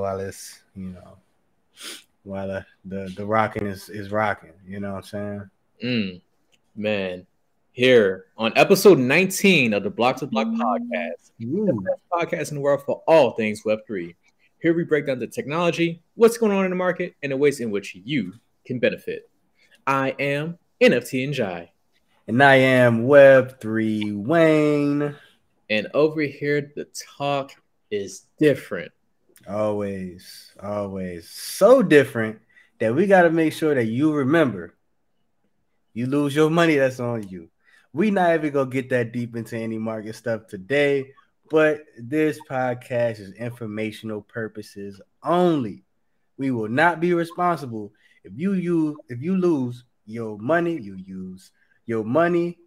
while it's you know while the the, the rocking is is rocking. You know what I'm saying? Mm, man, here on episode 19 of the Bloc 2 Bloc podcast, Ooh. the best podcast in the world for all things Web3. Here we break down the technology, what's going on in the market, and the ways in which you can benefit. I am NFT and Jai, And I am Web three Wayne. and over here the talk is different. Always, always so different that we got to make sure that you remember. You lose your money, that's on you. We not even gonna get that deep into any market stuff today, but this podcast is informational purposes only. We will not be responsible if you use if you lose your money. You use your money,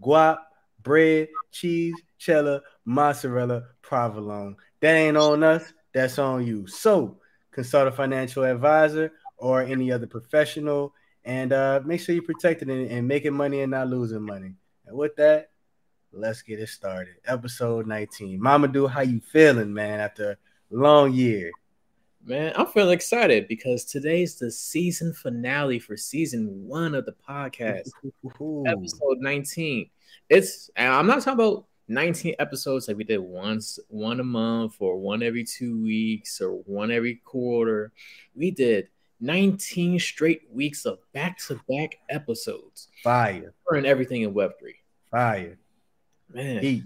guap, bread, cheese, cheddar, mozzarella, provolone. That ain't on us. That's on you. So consult a financial advisor or any other professional, and uh, make sure you're protected and, and making money and not losing money. And with that, let's get it started. Episode 19. Mama Do, how you feeling, man? After a long year. Man, I'm feeling excited because today's the season finale for season one of the podcast. Ooh. episode 19. It's I'm not talking about 19 episodes like we did once, one a month, or one every two weeks, or one every quarter. We did 19 straight weeks of back-to-back episodes Fire, covering everything in Web3. fire, Man. heat,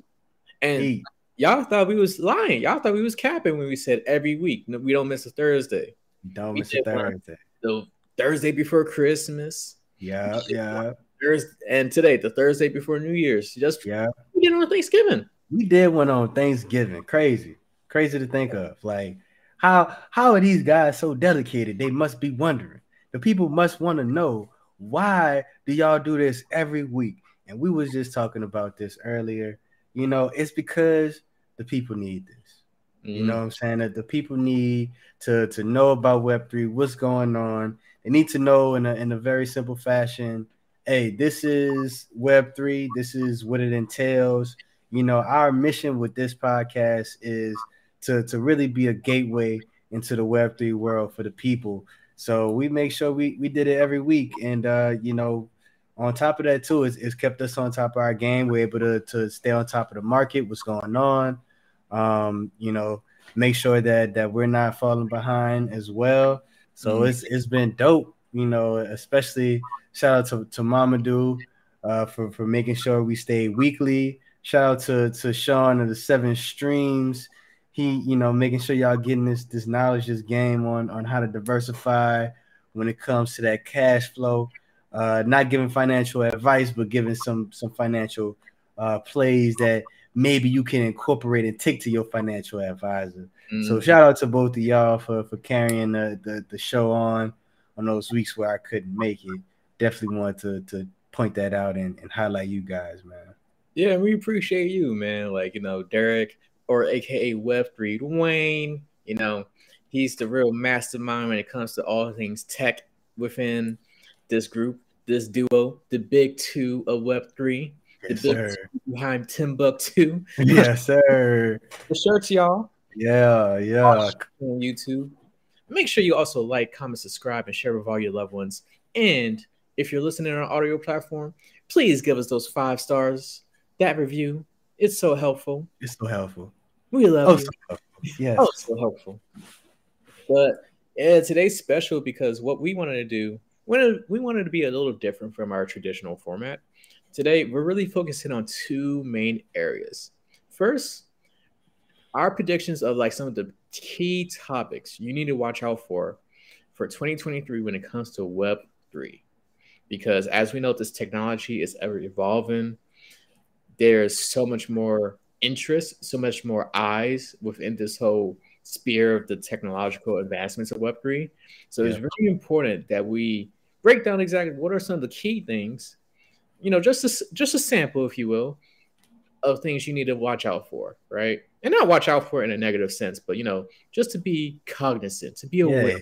and heat. y'all thought we was lying. Y'all thought we was capping when we said every week. No, we don't miss a Thursday. Don't we miss a. Thursday. The Thursday before Christmas. Yeah, yeah, Thursday, and today, the Thursday before New Year's. Just yeah. Did on Thanksgiving. We did one on Thanksgiving. Crazy, crazy to think of. Like, how how are these guys so dedicated? They must be wondering. The people must want to know why do y'all do this every week? And we was just talking about this earlier. You know, it's because the people need this. You mm-hmm. know what I'm saying? That the people need to to know about Web3, what's going on. They need to know in a in a very simple fashion. Hey, this is Web3. This is what it entails. You know, our mission with this podcast is to to really be a gateway into the Web3 world for the people. So we make sure we we did it every week, and uh, you know, on top of that too, it's, it's kept us on top of our game. We're able to to stay on top of the market, what's going on um, you know, make sure that that we're not falling behind as well. So Mhm. it's it's been dope, you know, especially shout out to, to Mamadou uh for, for making sure we stay weekly. Shout out to, to Sean of the seven streams. He, you know, making sure y'all getting this this knowledge, this game on on how to diversify when it comes to that cash flow. Uh, not giving financial advice, but giving some some financial uh, plays that maybe you can incorporate and take to your financial advisor. So Mhm. shout out to both of y'all for for carrying the, the the show on on those weeks where I couldn't make it. Definitely want to to point that out and, and highlight you guys, man. Yeah, we appreciate you, man. Like, you know, Derek or aka Web3 Dwayne, you know, he's the real mastermind when it comes to all things tech within this group, this duo, the big two of Web3, the Yes, big sir. two behind Timbucktoo. yes, sir. The shirts, y'all, Yeah, yeah. on YouTube. Make sure you also like, comment, subscribe, and share with all your loved ones. And if you're listening on an audio platform, please give us those five stars. That review, it's so helpful. It's so helpful. We love Oh, you. so helpful. Yes. Oh, so helpful. But yeah, today's special because what we wanted to do, we wanted, we wanted to be a little different from our traditional format. Today, we're really focusing on two main areas. First, our predictions of like some of the key topics you need to watch out for for 2023 when it comes to Web 3. Because as we know, this technology is ever evolving. There's so much more interest, so much more eyes within this whole sphere of the technological advancements of Web3. So it's really important that we break down exactly what are some of the key things, you know, just a, just a sample, if you will, of things you need to watch out for, right? And not watch out for in a negative sense, but you know, just to be cognizant, to be aware, Yeah.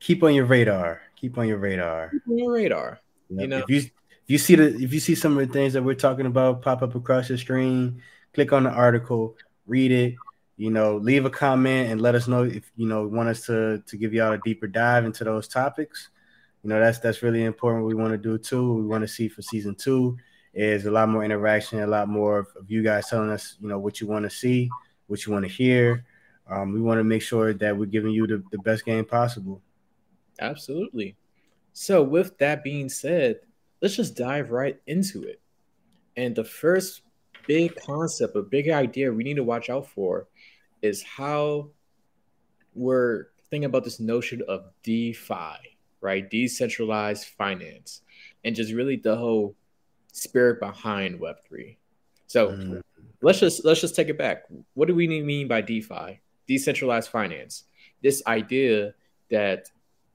Keep on your radar. Keep on your radar. on your radar. Yep. know? if you if you see the if you see some of the things that we're talking about pop up across your screen, click on the article, read it. you know, leave a comment and let us know if you know want us to to give y'all a deeper dive into those topics. You know, that's that's really important. we want to do too. We want to see for season two is a lot more interaction, a lot more of you guys telling us, you know, what you want to see, what you want to hear. Um, we want to make sure that we're giving you the, the best game possible. Absolutely. So, with that being said, let's just dive right into it. And the first big concept, a big idea we need to watch out for is how we're thinking about this notion of DeFi, right? Decentralized finance, and just really the whole spirit behind Web3. So mm-hmm. let's just let's just take it back. What do we mean by DeFi? Decentralized finance. This idea that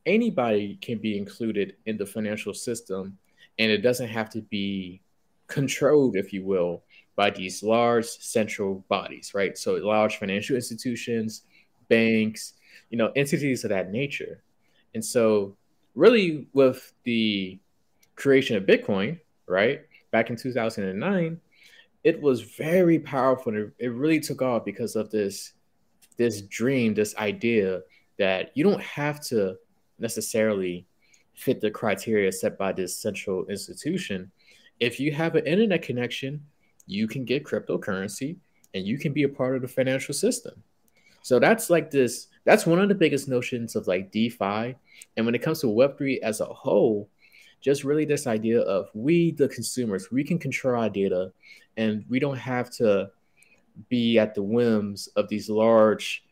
anybody can be included in the financial system and it doesn't have to be controlled, if you will, by these large central bodies, right? So large financial institutions, banks, you know, entities of that nature. And so really with the creation of Bitcoin, right? Back in 2009, it was very powerful and it really took off because of this this dream, this idea that you don't have to necessarily fit the criteria set by this central institution. If you have an internet connection, you can get cryptocurrency and you can be a part of the financial system. So that's like this, that's one of the biggest notions of like DeFi. And when it comes to Web3 as a whole, just really this idea of we, the consumers, we can control our data and we don't have to be at the whims of these large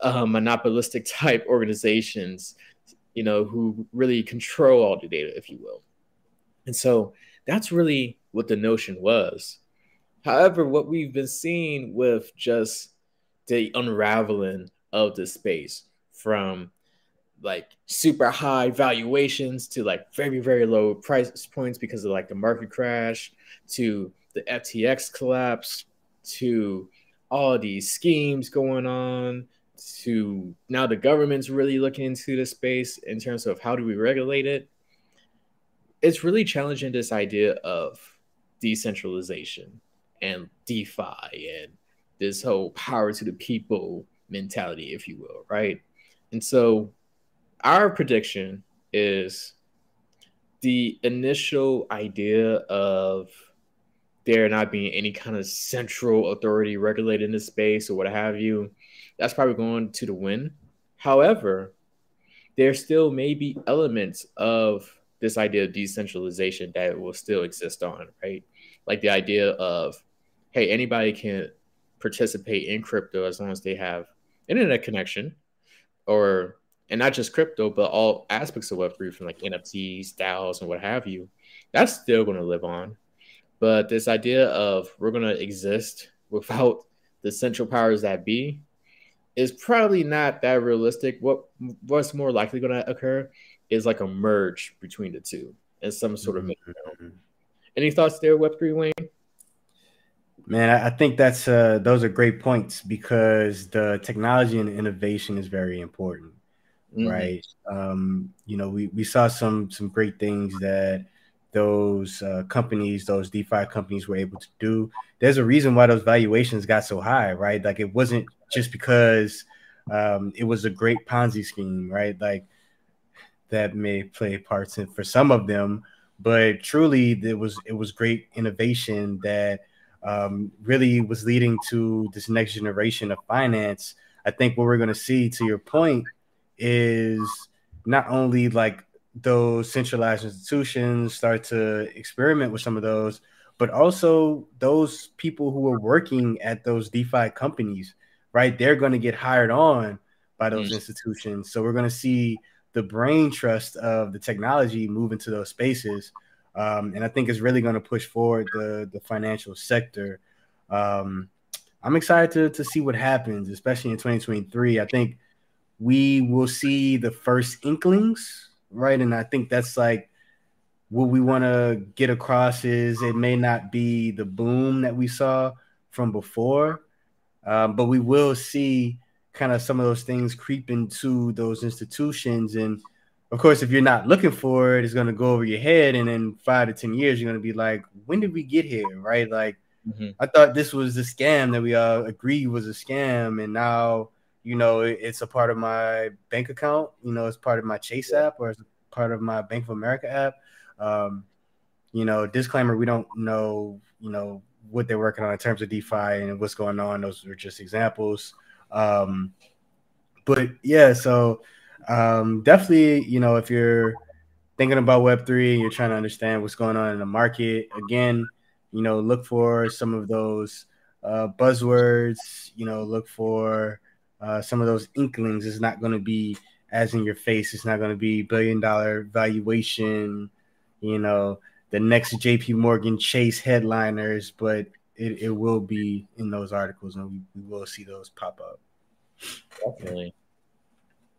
uh, monopolistic type organizations, you know, who really control all the data, if you will. And so that's really what the notion was. However, what we've been seeing with just the unraveling of the space from like super high valuations to like very very low price points because of like the market crash to the FTX collapse to all these schemes going on to now the government's really looking into the space in terms of how do we regulate it it's really challenging this idea of decentralization and DeFi and this whole power to the people mentality, if you will, right? And so our prediction is the initial idea of there not being any kind of central authority regulating this space or what have you, that's probably going to the win. However, there still may be elements of this idea of decentralization that will still exist on, right? like the idea of hey anybody can participate in crypto as long as they have internet connection or and not just crypto but all aspects of web3 from like nfts DAOs and what have you that's still going to live on but this idea of we're going to exist without the central powers that be is probably not that realistic what what's more likely going to occur is like a merge between the two in some sort of mm-hmm. Any thoughts there, Web3 Wayne? Man, I think that's uh, those are great points because the technology and innovation is very important, mm-hmm. right? Um, you know, we, we saw some some great things that those uh, companies, those DeFi companies, were able to do. There's a reason why those valuations got so high, right? Like it wasn't just because um, it was a great Ponzi scheme, right? Like that may play parts in for some of them, but truly it was it was great innovation that um, really was leading to this next generation of finance. I think what we're going to see, to your point, is not only like those centralized institutions start to experiment with some of those, but also those people who are working at those DeFi companies, right? They're going to get hired on by those mm. institutions. So we're going to see the brain trust of the technology move into those spaces. Um, and I think it's really going to push forward the, the financial sector. Um, I'm excited to, to see what happens, especially in 2023. I think we will see the first inklings, right? And I think that's like what we want to get across is it may not be the boom that we saw from before, um, but we will see kind of some of those things creep into those institutions. And of course, if you're not looking for it, it's going to go over your head. And in five to 10 years, you're going to be like, when did we get here? Right. Like, Mm-hmm. I thought this was a scam that we all agreed was a scam, and now you know it's a part of my bank account. You know, it's part of my Chase app or it's part of my Bank of America app. Um, you know, disclaimer: we don't know. You know what they're working on in terms of DeFi and what's going on. Those are just examples. Um, but yeah, so um, definitely, you know, if you're thinking about Web3 and you're trying to understand what's going on in the market, again, you know, look for some of those uh, buzzwords, you know, look for uh, some of those inklings. is not going to be as in your face. It's not going to be billion dollar valuation, you know, the next JP Morgan Chase headliners, but it, it will be in those articles and we, we will see those pop up. Definitely.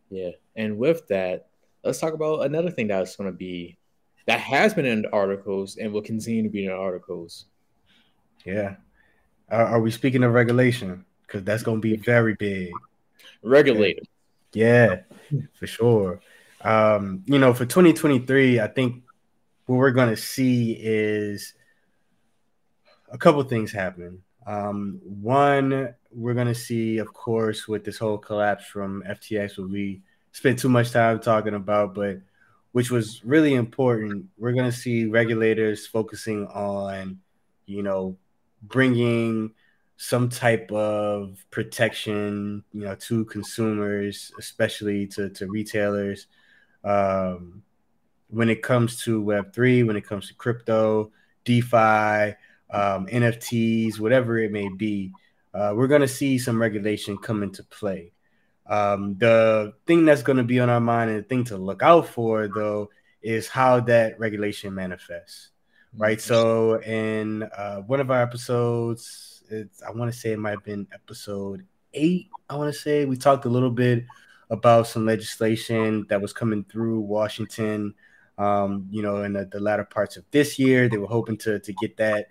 Yeah. And with that, let's talk about another thing that's going to be that has been in articles and will continue to be in articles. Yeah. Are, are we speaking of regulation? Because that's going to be very big. Regulated. Yeah, for sure. Um, you know, for 2023, I think what we're going to see is a couple things happen. Um, one, we're going to see, of course, with this whole collapse from FTX, what we spent too much time talking about, but which was really important. We're going to see regulators focusing on, you know, bringing some type of protection, you know, to consumers, especially to, to retailers. Um, when it comes to Web3, when it comes to crypto, DeFi, um, NFTs, whatever it may be, uh, we're going to see some regulation come into play. Um, the thing that's going to be on our mind and the thing to look out for, though, is how that regulation manifests. Right. So, in uh, one of our episodes, it's, I want to say it might have been episode eight. I want to say we talked a little bit about some legislation that was coming through Washington. Um, you know, in the, the, latter parts of this year, they were hoping to to get that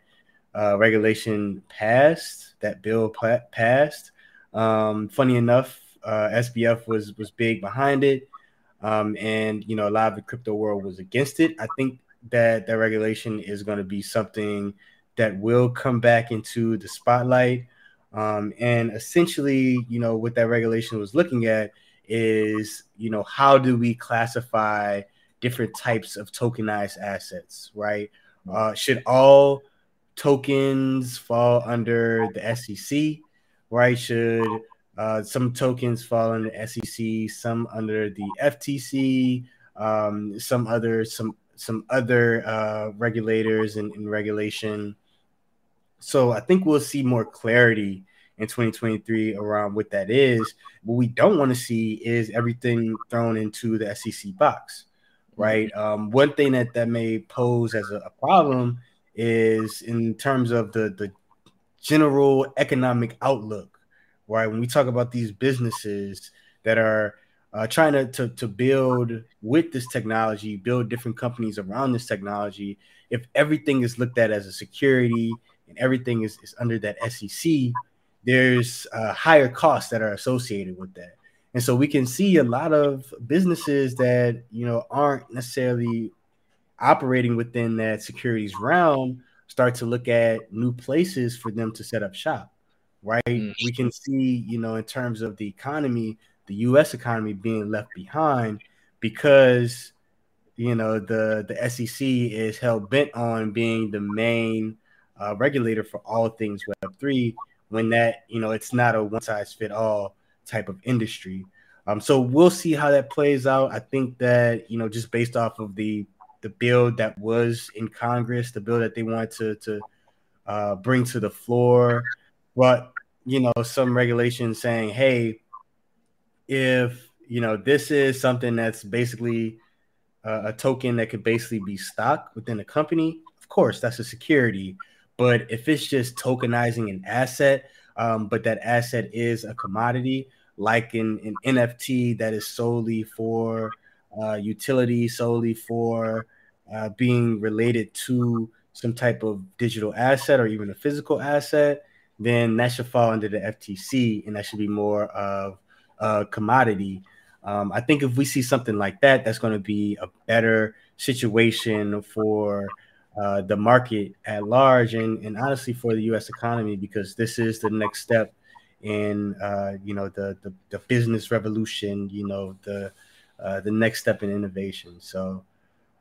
uh, regulation passed, that bill passed. Um, funny enough, uh, SBF was was big behind it, um, and you know a lot of the crypto world was against it. I think that that regulation is going to be something that will come back into the spotlight. Um, and essentially, you know, what that regulation was looking at is, you know, how do we classify different types of tokenized assets, right? Uh, should all tokens fall under the SEC, right? Should uh, some tokens fall under the SEC, some under the FTC, um, some other some some other uh, regulators and, and, regulation. So I think we'll see more clarity in 2023 around what that is. What we don't want to see is everything thrown into the SEC box, right? Um, one thing that that may pose as a, a problem is in terms of the the general economic outlook right? When we talk about these businesses that are uh, trying to, to, to build with this technology, build different companies around this technology, if everything is looked at as a security and everything is, is under that SEC, there's uh, higher costs that are associated with that. And so we can see a lot of businesses that you know aren't necessarily operating within that securities realm start to look at new places for them to set up shop right? Mm-hmm. We can see, you know, in terms of the economy, the U.S. economy being left behind because, you know, the the SEC is hell bent on being the main uh, regulator for all things Web three. When that, you know, it's not a one size fit all type of industry. Um, so we'll see how that plays out. I think that you know, just based off of the the bill that was in Congress, the bill that they wanted to to uh, bring to the floor, but you know some regulations saying hey if you know this is something that's basically uh, a token that could basically be stock within a company of course that's a security but if it's just tokenizing an asset um, but that asset is a commodity like in an nft that is solely for uh, utility solely for uh, being related to some type of digital asset or even a physical asset then that should fall under the FTC and that should be more of a commodity. Um, I think if we see something like that, that's going to be a better situation for uh, the market at large and, and honestly for the U.S. economy because this is the next step in uh, you know the, the, the business revolution. You know the uh, the next step in innovation. So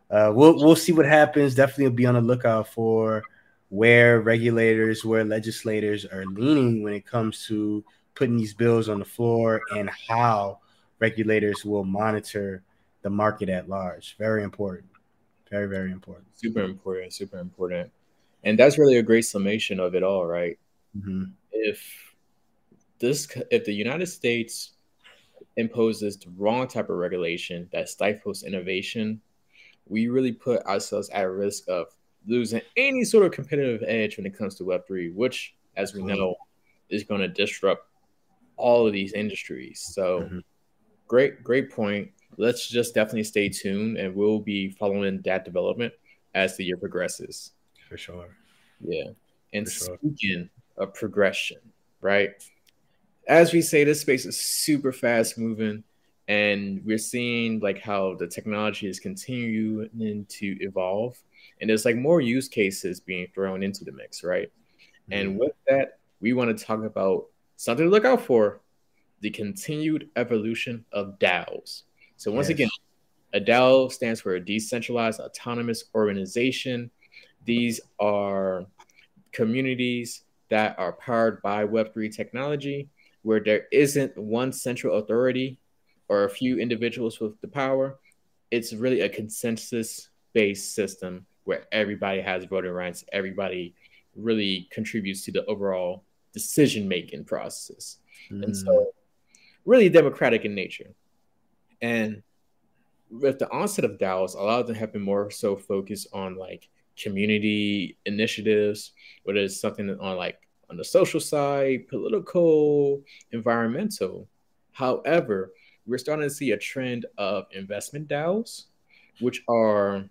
uh, we'll we'll see what happens. Definitely be on the lookout for where regulators, where legislators are leaning when it comes to putting these bills on the floor and how regulators will monitor the market at large. Very important. Very, very important. Super important. Super important. And that's really a great summation of it all, right? mm-hmm. If this, if the United States imposes the wrong type of regulation that stifles innovation, we really put ourselves at risk of losing any sort of competitive edge when it comes to Web3, which, as we know, is going to disrupt all of these industries. So, mm-hmm. great, great point let's just definitely stay tuned and we'll be following that development as the year progresses. For sure. Yeah. And sure. speaking of progression, right? As we say, this space is super fast moving and we're seeing like how the technology is continuing to evolve and there's like more use cases being thrown into the mix, right? Mm-hmm. And with that, we want to talk about something to look out for the continued evolution of DAOs. So once yes. again, a DAO stands for a decentralized autonomous organization. These are communities that are powered by Web3 technology, where there isn't one central authority or a few individuals with the power. It's really a consensus based system where everybody has voting rights, everybody really contributes to the overall decision making process. Mm. And so, mm. really democratic in nature. And with the onset of DAOs, a lot of them have been more so focused on like community initiatives, whether it's something on like on the social side, political, environmental. However, we're starting to see a trend of investment DAOs, which are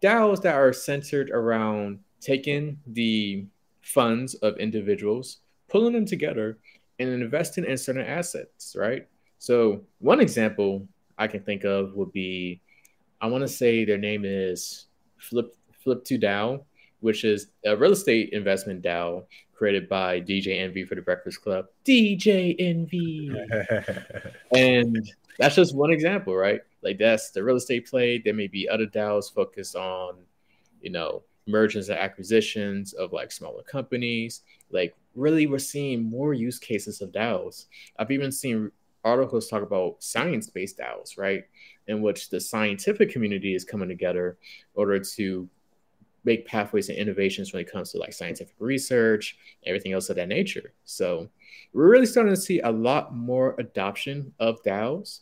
DAOs that are centered around taking the funds of individuals, pulling them together, and investing in certain assets, right? So one example I can think of would be, I want to say their name is Flip Flip to DAO, which is a real estate investment DAO created by DJ Envy for the Breakfast Club. DJ Envy, and that's just one example, right? Like that's the real estate play. There may be other DAOs focused on, you know, mergers and acquisitions of like smaller companies. Like really, we're seeing more use cases of DAOs. I've even seen articles talk about science-based DAOs, right? In which the scientific community is coming together in order to make pathways and innovations when it comes to like scientific research, everything else of that nature. So we're really starting to see a lot more adoption of DAOs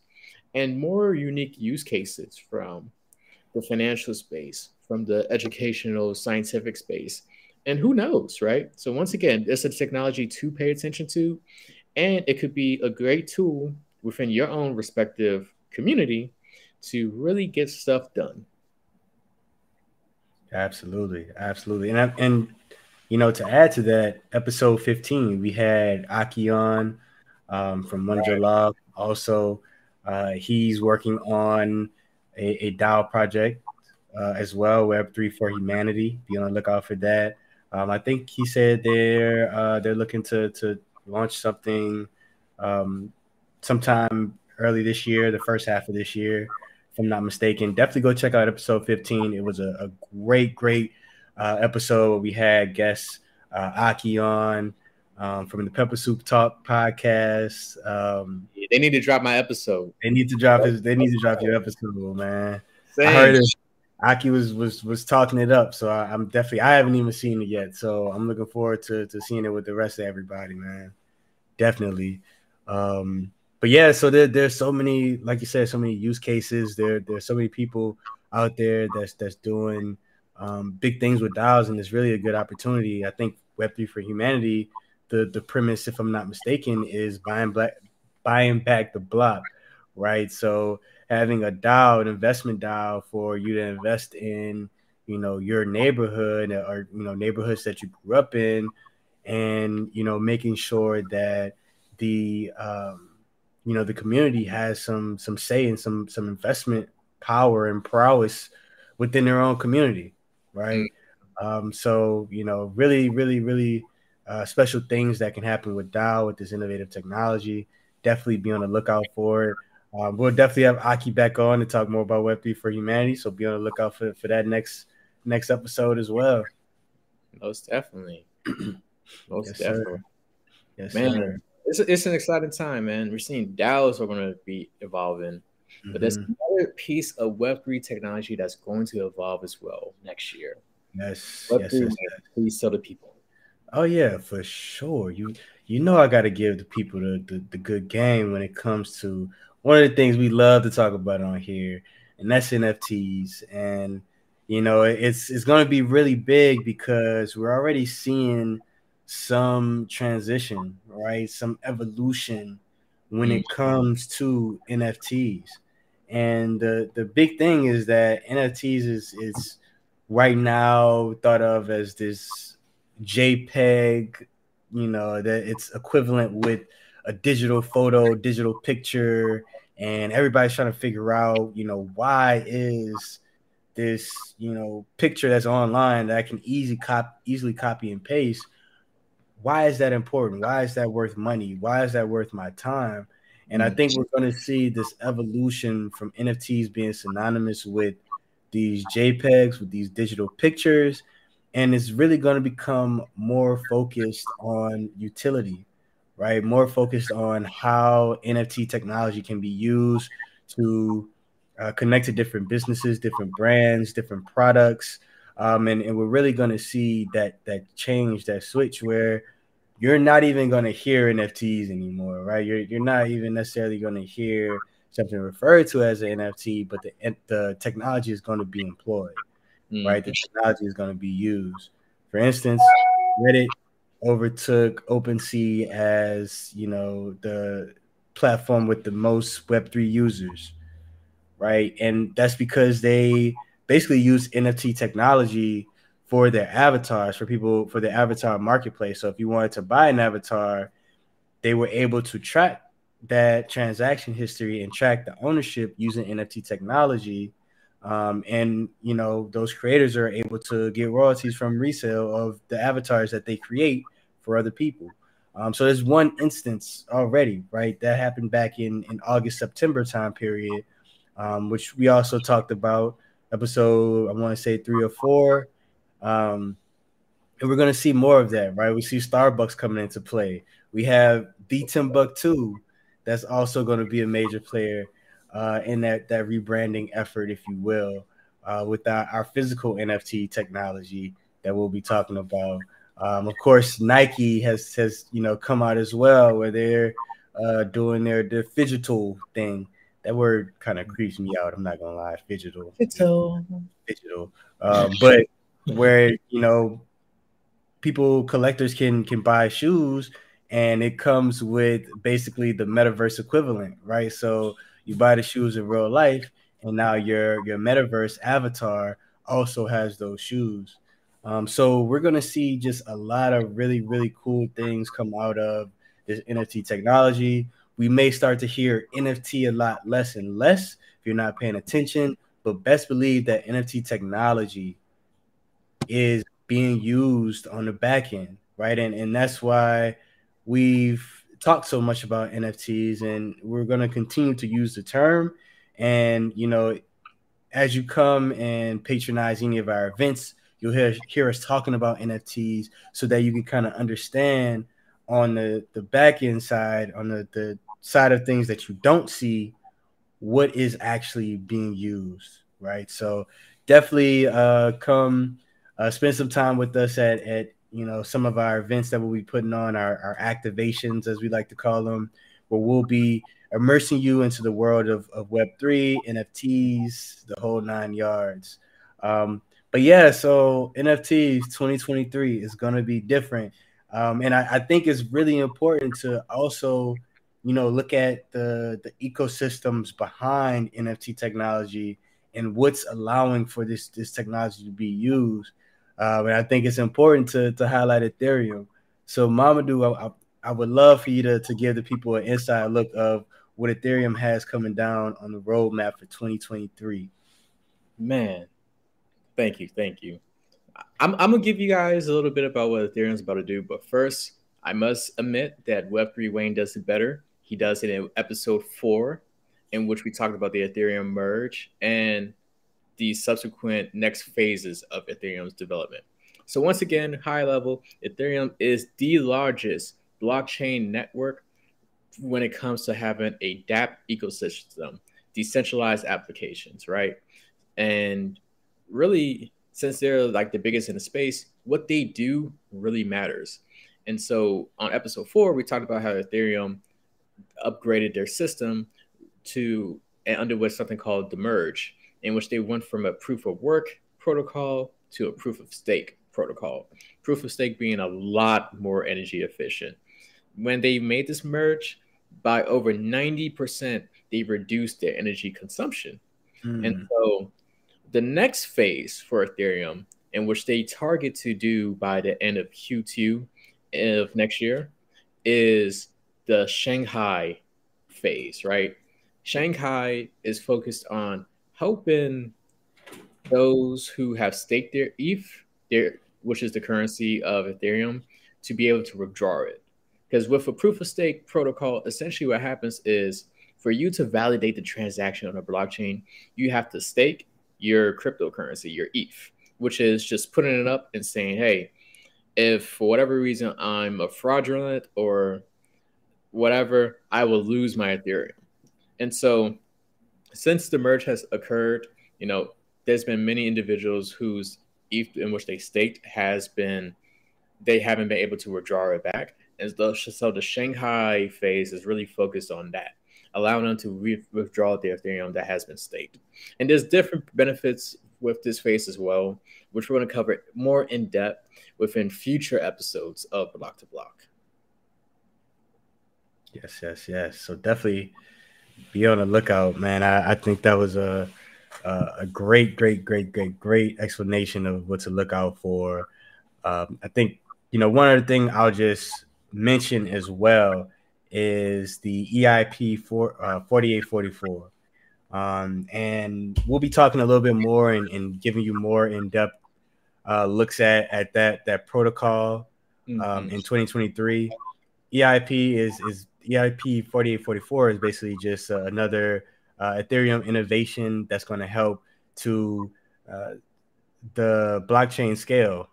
and more unique use cases from the financial space, from the educational scientific space. And who knows, right? So once again, it's a technology to pay attention to and it could be a great tool within your own respective community to really get stuff done. Absolutely, absolutely, and and you know to add to that, episode fifteen we had Aki on um, from right. Love. Also, uh, he's working on a, a DAO project uh, as well, Web three for humanity. Be on the lookout for that. Um, I think he said they're uh, they're looking to to launch something um, sometime early this year, the first half of this year, if I'm not mistaken. Definitely go check out episode 15. It was a, a great, great uh, episode. We had guests uh, Aki on um, from the Pepper Soup Talk podcast. Um, yeah, they need to drop my episode. They need to drop his. They need to drop your episode, man. Same. I heard it. Aki was was was talking it up, so I, am definitely I haven't even seen it yet, so I'm looking forward to to seeing it with the rest of everybody, man. Definitely. Um, but yeah, so there, there's so many, like you said, so many use cases. There there's so many people out there that's that's doing um, big things with DAOs, and it's really a good opportunity. I think Web three for humanity. The the premise, if I'm not mistaken, is buying black buying back the block, right? So having a DAO, an investment DAO for you to invest in, you know, your neighborhood or you know neighborhoods that you grew up in, and you know making sure that the um, you know the community has some some say and some some investment power and prowess within their own community, right? Mm-hmm. Um, so you know, really, really, really uh, special things that can happen with DAO with this innovative technology. Definitely be on the lookout for it. Um, we'll definitely have Aki back on to talk more about Web3 for humanity. So be on the lookout for, for that next next episode as well. Most definitely. Most yes, definitely. Sir. Yes, man. Sir. It's, it's an exciting time, man. We're seeing DAOs are going to be evolving, mm-hmm. but there's mm-hmm. another piece of Web3 technology that's going to evolve as well next year. Yes. Web3, yes, yes, yes. Please tell the people. Oh yeah, for sure. You you know I got to give the people the, the, the good game when it comes to one of the things we love to talk about on here, and that's NFTs. And you know it's it's going to be really big because we're already seeing some transition, right? Some evolution when it mm-hmm. comes to NFTs. And the the big thing is that NFTs is is right now thought of as this JPEG, you know, that it's equivalent with a digital photo, digital picture, and everybody's trying to figure out, you know, why is this, you know, picture that's online that I can easily cop easily copy and paste. Why is that important? Why is that worth money? Why is that worth my time? And I mm. think we're going to see this evolution from NFTs being synonymous with these JPEGs, with these digital pictures, and it's really going to become more focused on utility right more focused on how nft technology can be used to uh, connect to different businesses different brands different products um, and, and we're really going to see that that change that switch where you're not even going to hear nfts anymore right you're, you're not even necessarily going to hear something referred to as an nft but the, the technology is going to be employed mm. right? The technology is going to be used. For instance, Reddit overtook OpenSea as you know the platform with the most Web3 users, right? And that's because they basically use NFT technology for their avatars, for people for the avatar marketplace. So if you wanted to buy an avatar, they were able to track that transaction history and track the ownership using NFT technology um, and you know those creators are able to get royalties from resale of the avatars that they create for other people. Um, so there's one instance already, right? That happened back in in August September time period, um, which we also talked about episode I want to say three or four. Um, and we're going to see more of that, right? We see Starbucks coming into play. We have the Timbucktoo that's also going to be a major player uh, in that that rebranding effort, if you will, uh, with our, our physical NFT technology that we'll be talking about. Um, of course, Nike has has you know come out as well, where they're uh, doing their their digital thing. That word kind of creeps me out. I'm not gonna lie, digital, digital, digital. Um, but where you know people collectors can can buy shoes and it comes with basically the metaverse equivalent, right? So you buy the shoes in real life, and now your your metaverse avatar also has those shoes. Um, so we're gonna see just a lot of really really cool things come out of this NFT technology. We may start to hear NFT a lot less and less if you're not paying attention, but best believe that NFT technology is being used on the back end, right? And and that's why we've talk so much about NFTs, and we're going to continue to use the term. And you know, as you come and patronize any of our events, you'll hear hear us talking about NFTs, so that you can kind of understand on the the back end side, on the the side of things that you don't see, what is actually being used, right? So definitely uh, come uh, spend some time with us at at you know, some of our events that we'll be putting on, our, our activations, as we like to call them, where we'll be immersing you into the world of, of Web3, NFTs, the whole nine yards. Um, but yeah, so NFTs 2023 is going to be different. Um, and I, I, think it's really important to also, you know, look at the, the ecosystems behind NFT technology and what's allowing for this, this technology to be used um, and I think it's important to to highlight Ethereum. So Mamadou, I, I would love for you to, to give the people an inside look of what Ethereum has coming down on the roadmap for 2023. Man, Thank you, thank you. I'm, I'm gonna give you guys a little bit about what Ethereum's about to do, but first, I must admit that Web3 Wayne does it better. He does it in episode four, in which we talked about the Ethereum merge and the subsequent next phases of Ethereum's development. So, once again, high level, Ethereum is the largest blockchain network when it comes to having a DApp ecosystem, decentralized applications, right? And really, since they're like the biggest in the space, what they do really matters. And so on episode four, we talked about how Ethereum upgraded their system to and underwent something called the merge, in which they went from a proof of work protocol to a proof of stake protocol. Proof of stake being a lot more energy efficient. When they made this merge, by over 90%, they reduced their energy consumption. Mm. And so the next phase for Ethereum, in which they target to do by the end of Q2 of next year, is the Shanghai phase, right? Shanghai is focused on helping those who have staked their ETH, their, which is the currency of Ethereum, to be able to withdraw it. Because with a proof of stake protocol, essentially what happens is for you to validate the transaction on a blockchain, you have to stake your cryptocurrency, your ETH, which is just putting it up and saying, hey, if for whatever reason I'm a fraudulent or whatever, I will lose my Ethereum. And so since the merge has occurred, you know, there's been many individuals whose ETH in which they staked has been they haven't been able to withdraw it back. And so the Shanghai phase is really focused on that allowing them to re- withdraw their Ethereum that has been staked. And there's different benefits with this phase as well, which we're going to cover more in depth within future episodes of Bloc 2 Bloc. Yes, yes, yes. So definitely be on the lookout, man. I, I think that was a, a, a great, great, great, great, great explanation of what to look out for. Um, I think you know one other thing I'll just mention as well is the EIP for, uh, 4844. Um, and we'll be talking a little bit more and, and giving you more in-depth uh, looks at, at that, that protocol um, mm-hmm. in 2023. EIP is, is EIP 4844 is basically just uh, another uh, Ethereum innovation that's going to help to uh, the blockchain scale,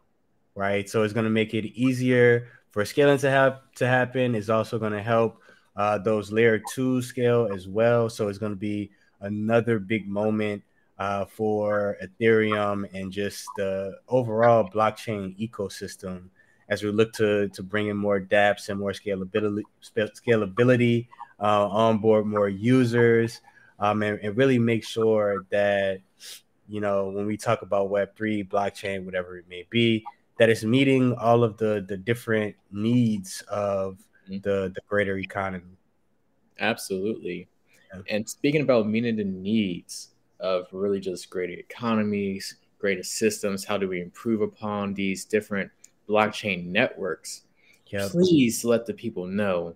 right? So it's going to make it easier for scaling to have to happen is also going to help uh, those layer two scale as well. So it's going to be another big moment uh, for Ethereum and just the overall blockchain ecosystem as we look to to bring in more DApps and more scalability scalability uh, onboard more users um, and, and really make sure that you know when we talk about Web three blockchain whatever it may be that is meeting all of the the different needs of mm-hmm. the the greater economy. Absolutely. Yeah. And speaking about meeting the needs of really just greater economies, greater systems, how do we improve upon these different blockchain networks? Yep. Please let the people know,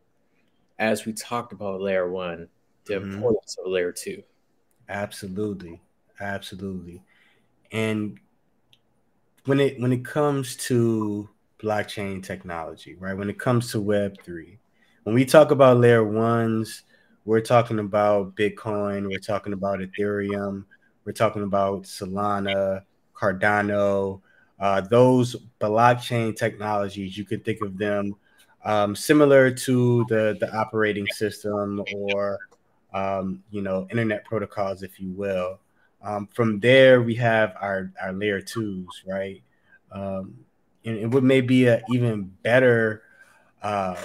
as we talked about layer one, the mm-hmm. importance of layer two. Absolutely. Absolutely. And when it when it comes to blockchain technology, right? When it comes to Web three, when we talk about layer ones, we're talking about Bitcoin, we're talking about Ethereum, we're talking about Solana, Cardano, uh, those blockchain technologies. You could think of them um, similar to the the operating system or um, you know internet protocols, if you will. Um, from there, we have our, our layer twos, right? Um, and, and, what may be an even better um,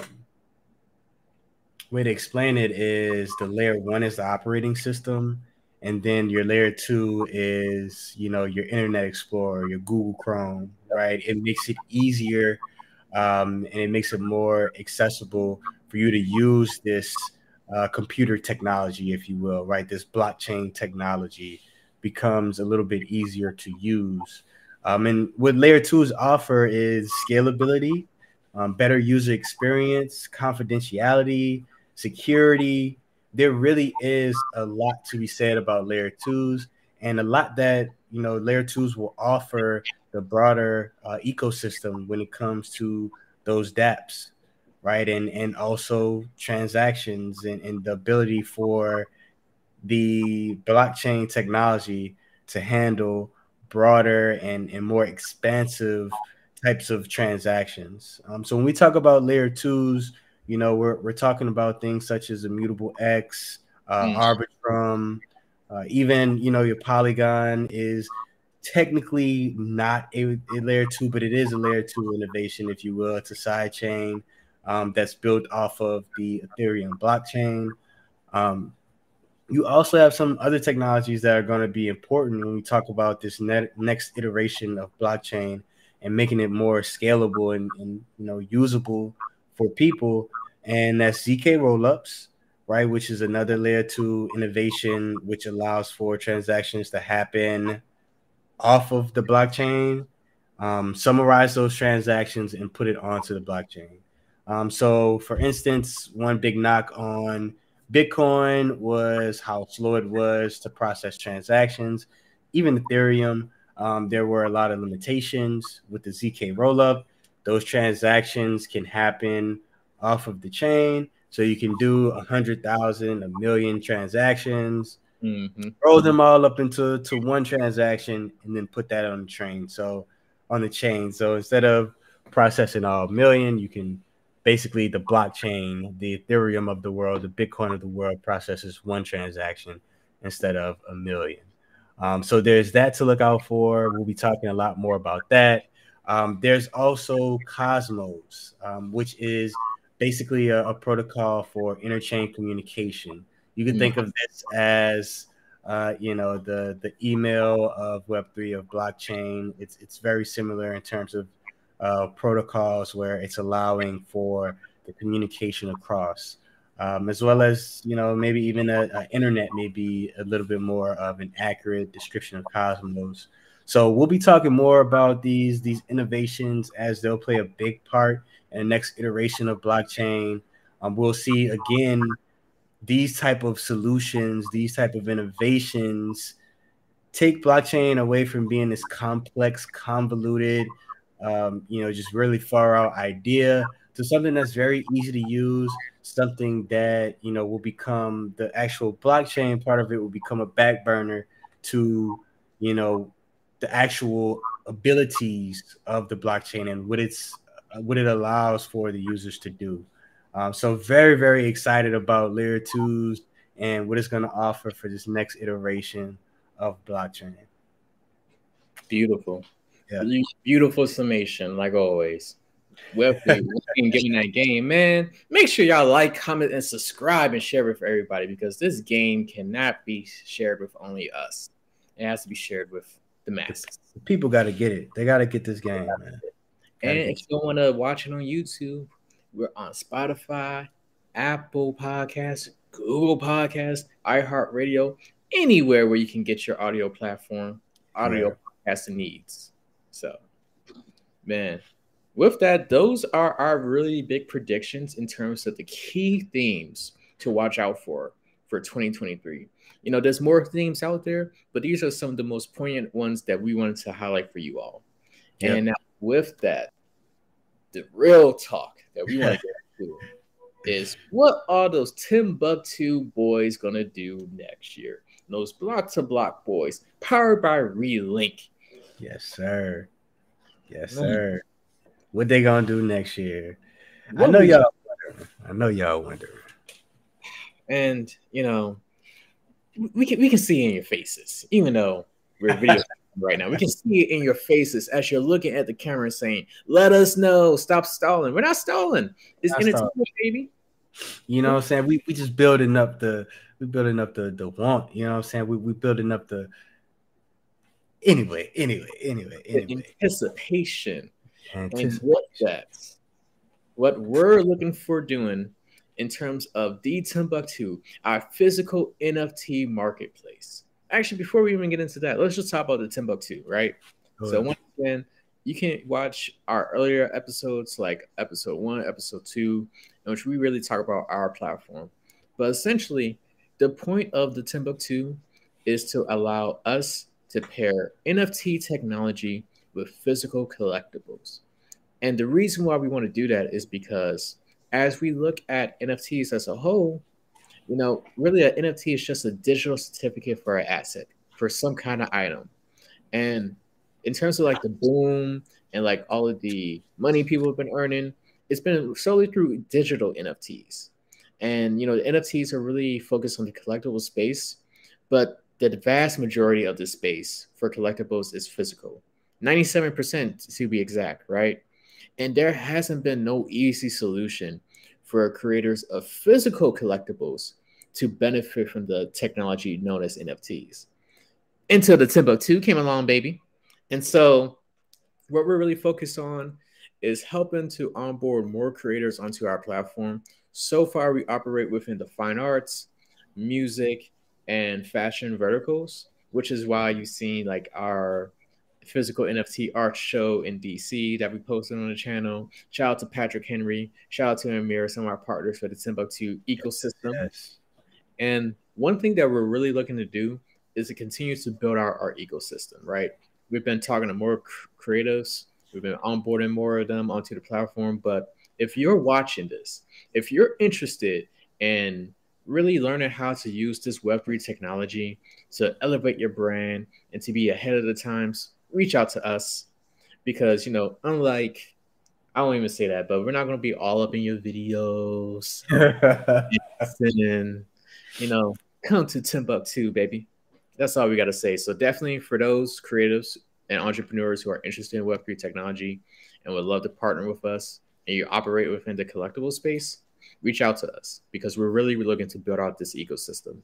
way to explain it is the layer one is the operating system, and then your layer two is, you know, your Internet Explorer, your Google Chrome, right? It makes it easier um, and it makes it more accessible for you to use this uh, computer technology, if you will, right? This blockchain technology becomes a little bit easier to use. Um, and what layer twos offer is scalability, um, better user experience, confidentiality, security. There really is a lot to be said about layer twos. and a lot that you know layer twos will offer the broader uh, ecosystem when it comes to those dApps, right? And and also transactions and, and the ability for the blockchain technology to handle broader and, and more expansive types of transactions. Um, so when we talk about layer twos, you know, we're, we're talking about things such as Immutable X, uh, mm. Arbitrum, uh, even, you know, your Polygon is technically not a, a, layer two, but it is a layer two innovation, if you will. It's a side chain um, that's built off of the Ethereum blockchain. Um, you also have some other technologies that are going to be important when we talk about this net, next iteration of blockchain and making it more scalable and, and you know usable for people and that's zk rollups right which is another layer two innovation which allows for transactions to happen off of the blockchain um, summarize those transactions and put it onto the blockchain um, so for instance one big knock on Bitcoin was how slow it was to process transactions. Even Ethereum, um, there were a lot of limitations with the ZK rollup. Those transactions can happen off of the chain. So you can do a hundred thousand, a million transactions, mm-hmm. roll them all up into to one transaction, and then put that on the train. So on the chain. So instead of processing all million, you can basically the blockchain, the Ethereum of the world, the Bitcoin of the world processes one transaction instead of a million. Um, so there's that to look out for. We'll be talking a lot more about that. Um, there's also Cosmos, um, which is basically a, a, protocol for interchain communication. You can think of this as uh, you know the the email of Web three of blockchain. It's it's very similar in terms of uh, protocols where it's allowing for the communication across, um, as well as you know maybe even a, a, internet may be a little bit more of an accurate description of Cosmos. So we'll be talking more about these these innovations as they'll play a big part in the next iteration of blockchain. Um, we'll see again these type of solutions, these type of innovations take blockchain away from being this complex, convoluted, um, you know, just really far out idea to something that's very easy to use, something that, you know, will become the actual blockchain part of it will become a back burner to, you know, the actual abilities of the blockchain and what it's what it allows for the users to do. Um, so very, very excited about layer twos and what it's going to offer for this next iteration of blockchain. Beautiful. Yeah. Beautiful summation, like always. And getting that game, man. Make sure y'all like, comment, and subscribe and share with everybody because this game cannot be shared with only us. It has to be shared with the masses. People got to get it. They got to get this game, man. And if you want to watch it on YouTube, we're on Spotify, Apple Podcasts, Google Podcasts, iHeartRadio, anywhere where you can get your audio platform, audio yeah. podcasting needs. So, man, with that, those are our really big predictions in terms of the key themes to watch out for for 2023. You know, there's more themes out there, but these are some of the most poignant ones that we wanted to highlight for you all. Yep. And now, with that, the real talk that we want to get to is what are those Timbucktoo boys gonna do next year? Those Bloc 2 Bloc boys, powered by Relink. Yes, sir. Yes, sir. What they gonna do next year? What I know y'all. Wondering. I know y'all wondering. And you know, we can we can see in your faces, even though we're video right now. We can see it in your faces as you're looking at the camera and saying, "Let us know. Stop stalling. We're not stalling. It's not entertainment, stalling. baby." You know what I'm saying? We we just building up the we building up the the want. You know what I'm saying? We we building up the Anyway, anyway, anyway, anyway. Anticipation. Anticipation. And what that's what we're looking for doing in terms of the Timbucktoo, our physical NFT marketplace. Actually, before we even get into that, let's just talk about the Timbucktoo, right? Oh, so once again, you can watch our earlier episodes, like episode one, episode two, in which we really talk about our platform. But essentially, the point of the Timbucktoo is to allow us to pair NFT technology with physical collectibles. And the reason why we want to do that is because as we look at NFTs as a whole, you know, really an NFT is just a digital certificate for an asset, for some kind of item. And in terms of like the boom and like all of the money people have been earning, it's been solely through digital NFTs. And you know, the NFTs are really focused on the collectible space, but the vast majority of the space for collectibles is physical. 97% to be exact, right? And there hasn't been no easy solution for creators of physical collectibles to benefit from the technology known as NFTs. Until the Timbucktoo came along, baby. And so, what we're really focused on is helping to onboard more creators onto our platform. So far, we operate within the fine arts, music, and fashion verticals, which is why you've seen like our physical NFT art show in DC that we posted on the channel. Shout out to Patrick Henry. Shout out to Amir, some of our partners for the Timbucktoo ecosystem. Yes. And one thing that we're really looking to do is to continue to build our art ecosystem, right? We've been talking to more creatives, we've been onboarding more of them onto the platform. But if you're watching this, if you're interested in really learning how to use this Web3 technology to elevate your brand and to be ahead of the times, reach out to us because you know, unlike I won't even say that, but we're not going to be all up in your videos. and, you know, come to Timbucktoo, baby. That's all we got to say. So definitely for those creatives and entrepreneurs who are interested in Web3 technology and would love to partner with us, and you operate within the collectible space, reach out to us because we're really looking to build out this ecosystem.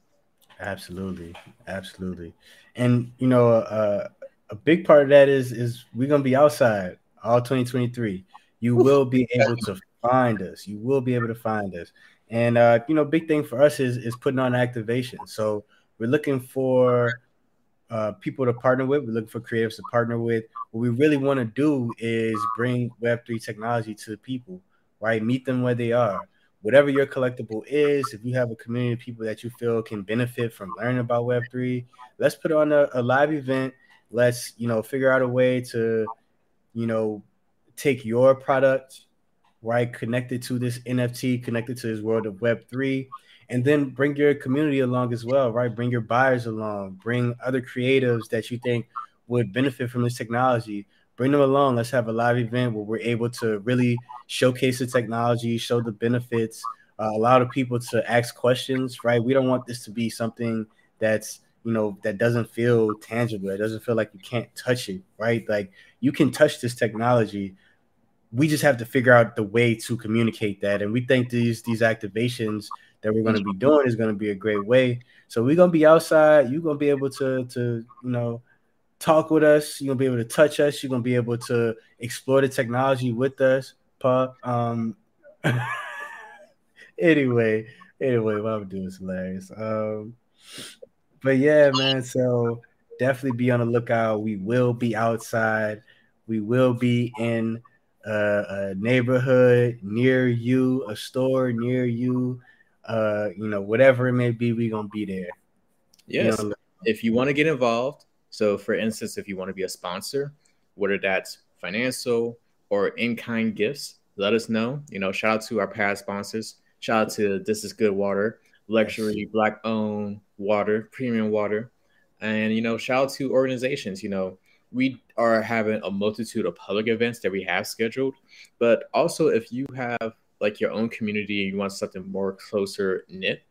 Absolutely, absolutely, and you know, uh, a big part of that is is we're gonna be outside all 2023. You will be able to find us. You will be able to find us. And uh, you know, big thing for us is is putting on activation. So we're looking for uh, people to partner with. We're looking for creatives to partner with. What we really want to do is bring Web3 technology to the people, right? Meet them where they are. Whatever your collectible is, if you have a community of people that you feel can benefit from learning about Web3, let's put on a, a live event let's you know figure out a way to you know take your product right connected to this nft connected to this world of web 3 and then bring your community along as well right? Bring your buyers along. Bring other creatives that you think would benefit from this technology. Bring them along. Let's have a live event where we're able to really showcase the technology show the benefits uh, allow the people to ask questions right? We don't want this to be something that's you know that doesn't feel tangible it doesn't feel like you can't touch it right? Like you can touch this technology. We just have to figure out the way to communicate that. And we think these these activations that we're going to be doing is going to be a great way. So we're going to be outside. You're going to be able to to you know talk with us. You're going to be able to touch us. You're going to be able to explore the technology with us. Pup. um anyway anyway what i'm doing is hilarious. Um but yeah, man. So definitely be on the lookout. We will be outside. We will be in a, a neighborhood near you, a store near you. Uh, you know, whatever it may be, we're gonna be there. Yes. You know, if you want to get involved, so for instance, if you want to be a sponsor, whether that's financial or in-kind gifts, let us know. You know, shout out to our past sponsors. Shout out to This Is Good Water, luxury black owned water, premium water. And, you know, shout out to organizations. You know, we are having a multitude of public events that we have scheduled. But also, if you have like your own community and you want something more closer knit,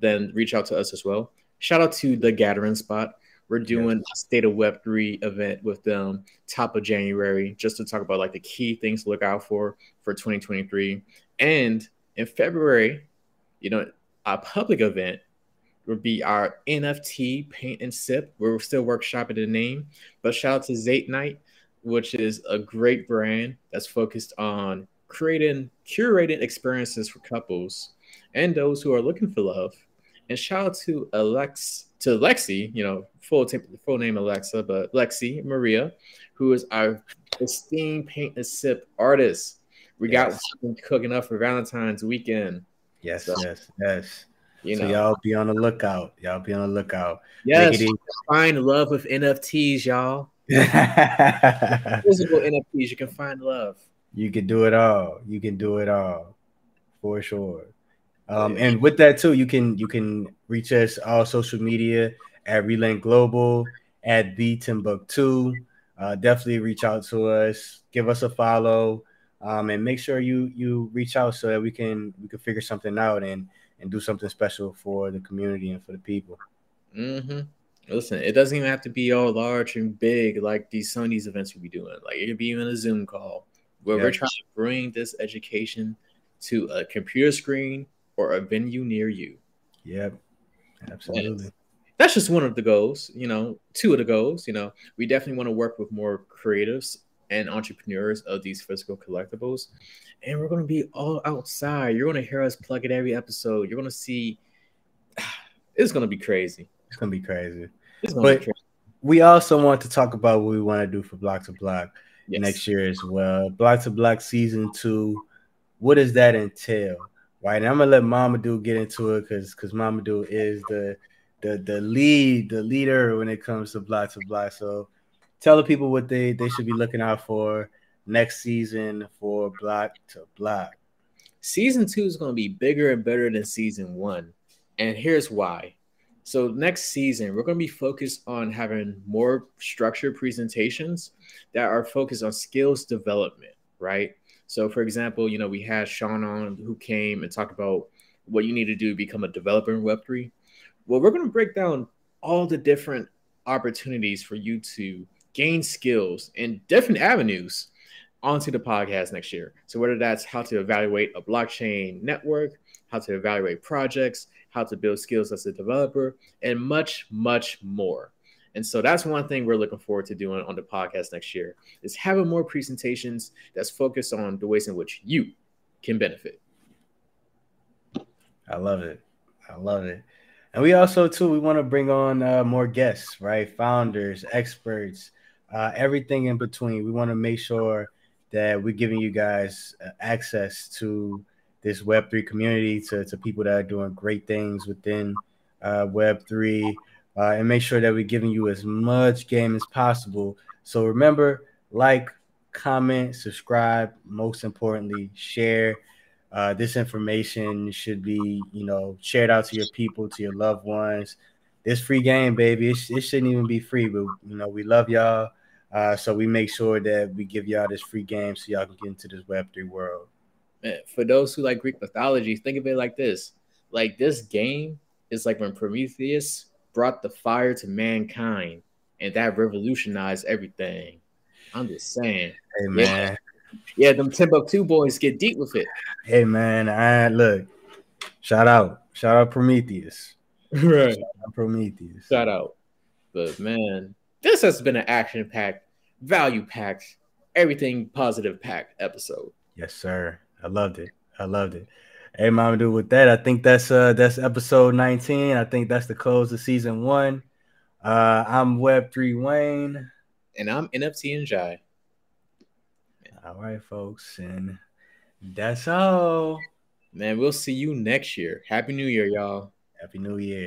then reach out to us as well. Shout out to the Gathering Spot. We're doing a State of Web three event with them top of January, just to talk about like the key things to look out for for 2023. And in February, you know, a public event would be our NFT paint and sip. We're still workshopping the name, but shout out to Zate Night, which is a great brand that's focused on creating curated experiences for couples and those who are looking for love. And shout out to Alex to Lexi, you know, full t- full name Alexa, but Lexi Maria, who is our esteemed paint and sip artist. We yes. got cooking up for Valentine's weekend. Yes, so. yes, yes. You so know. y'all be on the lookout. Y'all be on the lookout. Yes, find love with NFTs, y'all. Physical NFTs, you can find love. You can do it all. You can do it all, for sure. Um, and with that too, you can you can reach us all social media at Relink Global at the Timbucktoo. Uh, definitely reach out to us, give us a follow, um, and make sure you you reach out so that we can we can figure something out and and do something special for the community and for the people. Mm-hmm. Listen, it doesn't even have to be all large and big like these some of these events we be doing. Like it could be even a Zoom call where yep. we're trying to bring this education to a computer screen or a venue near you. Yep, absolutely. And that's just one of the goals. You know, two of the goals. You know, we definitely want to work with more creatives and entrepreneurs of these physical collectibles. And we're going to be all outside. You're going to hear us plug it every episode. You're going to see. It's going to be crazy. It's going to be crazy. But we also want to talk about what we want to do for Bloc 2 Bloc yes. next year as well. Bloc 2 Bloc season two. What does that entail? Right. And I'm gonna let Mamadou get into it because because Mamadou is the the the lead, the leader when it comes to Bloc 2 Bloc. So tell the people what they they should be looking out for next season for Bloc 2 Bloc. Season two is going to be bigger and better than season one, and here's why. So next season, we're going to be focused on having more structured presentations that are focused on skills development, right? So, for example, you know, we had Sean on who came and talked about what you need to do to become a developer in Web3. Well, we're going to break down all the different opportunities for you to gain skills in different avenues onto the podcast next year. So, whether that's how to evaluate a blockchain network, how to evaluate projects, how to build skills as a developer, and much, much more. And so that's one thing we're looking forward to doing on the podcast next year is having more presentations that's focused on the ways in which you can benefit. I love it. I love it. And we also too we want to bring on uh, more guests, right? Founders, experts, uh, everything in between. We want to make sure that we're giving you guys uh, access to this Web3 community, to, to people that are doing great things within uh, Web3, uh, and make sure that we're giving you as much game as possible. So remember, like, comment, subscribe, most importantly, share. Uh, this information should be, you know, shared out to your people, to your loved ones. This free game, baby, it, it shouldn't even be free, but you know, we love y'all. Uh, so we make sure that we give y'all this free game so y'all can get into this Web3 world for those who like Greek mythology, think of it like this: like this game is like when Prometheus brought the fire to mankind, and that revolutionized everything. I'm just saying. Hey man. Yeah, yeah them Timbucktoo boys get deep with it. Hey man, I look. Shout out. Shout out Prometheus. Right. Shout out Prometheus. Shout out. But man, this has been an action-packed, value-packed, everything positive packed episode. Yes, sir. I loved it. I loved it. Hey, Mamadou, with that, I think that's uh that's episode 19. I think that's the close of season one. Uh I'm Web3 Wayne. And I'm NFT and Jai. All right, folks. And that's all. Man, we'll see you next year. Happy New Year, y'all. Happy New Year.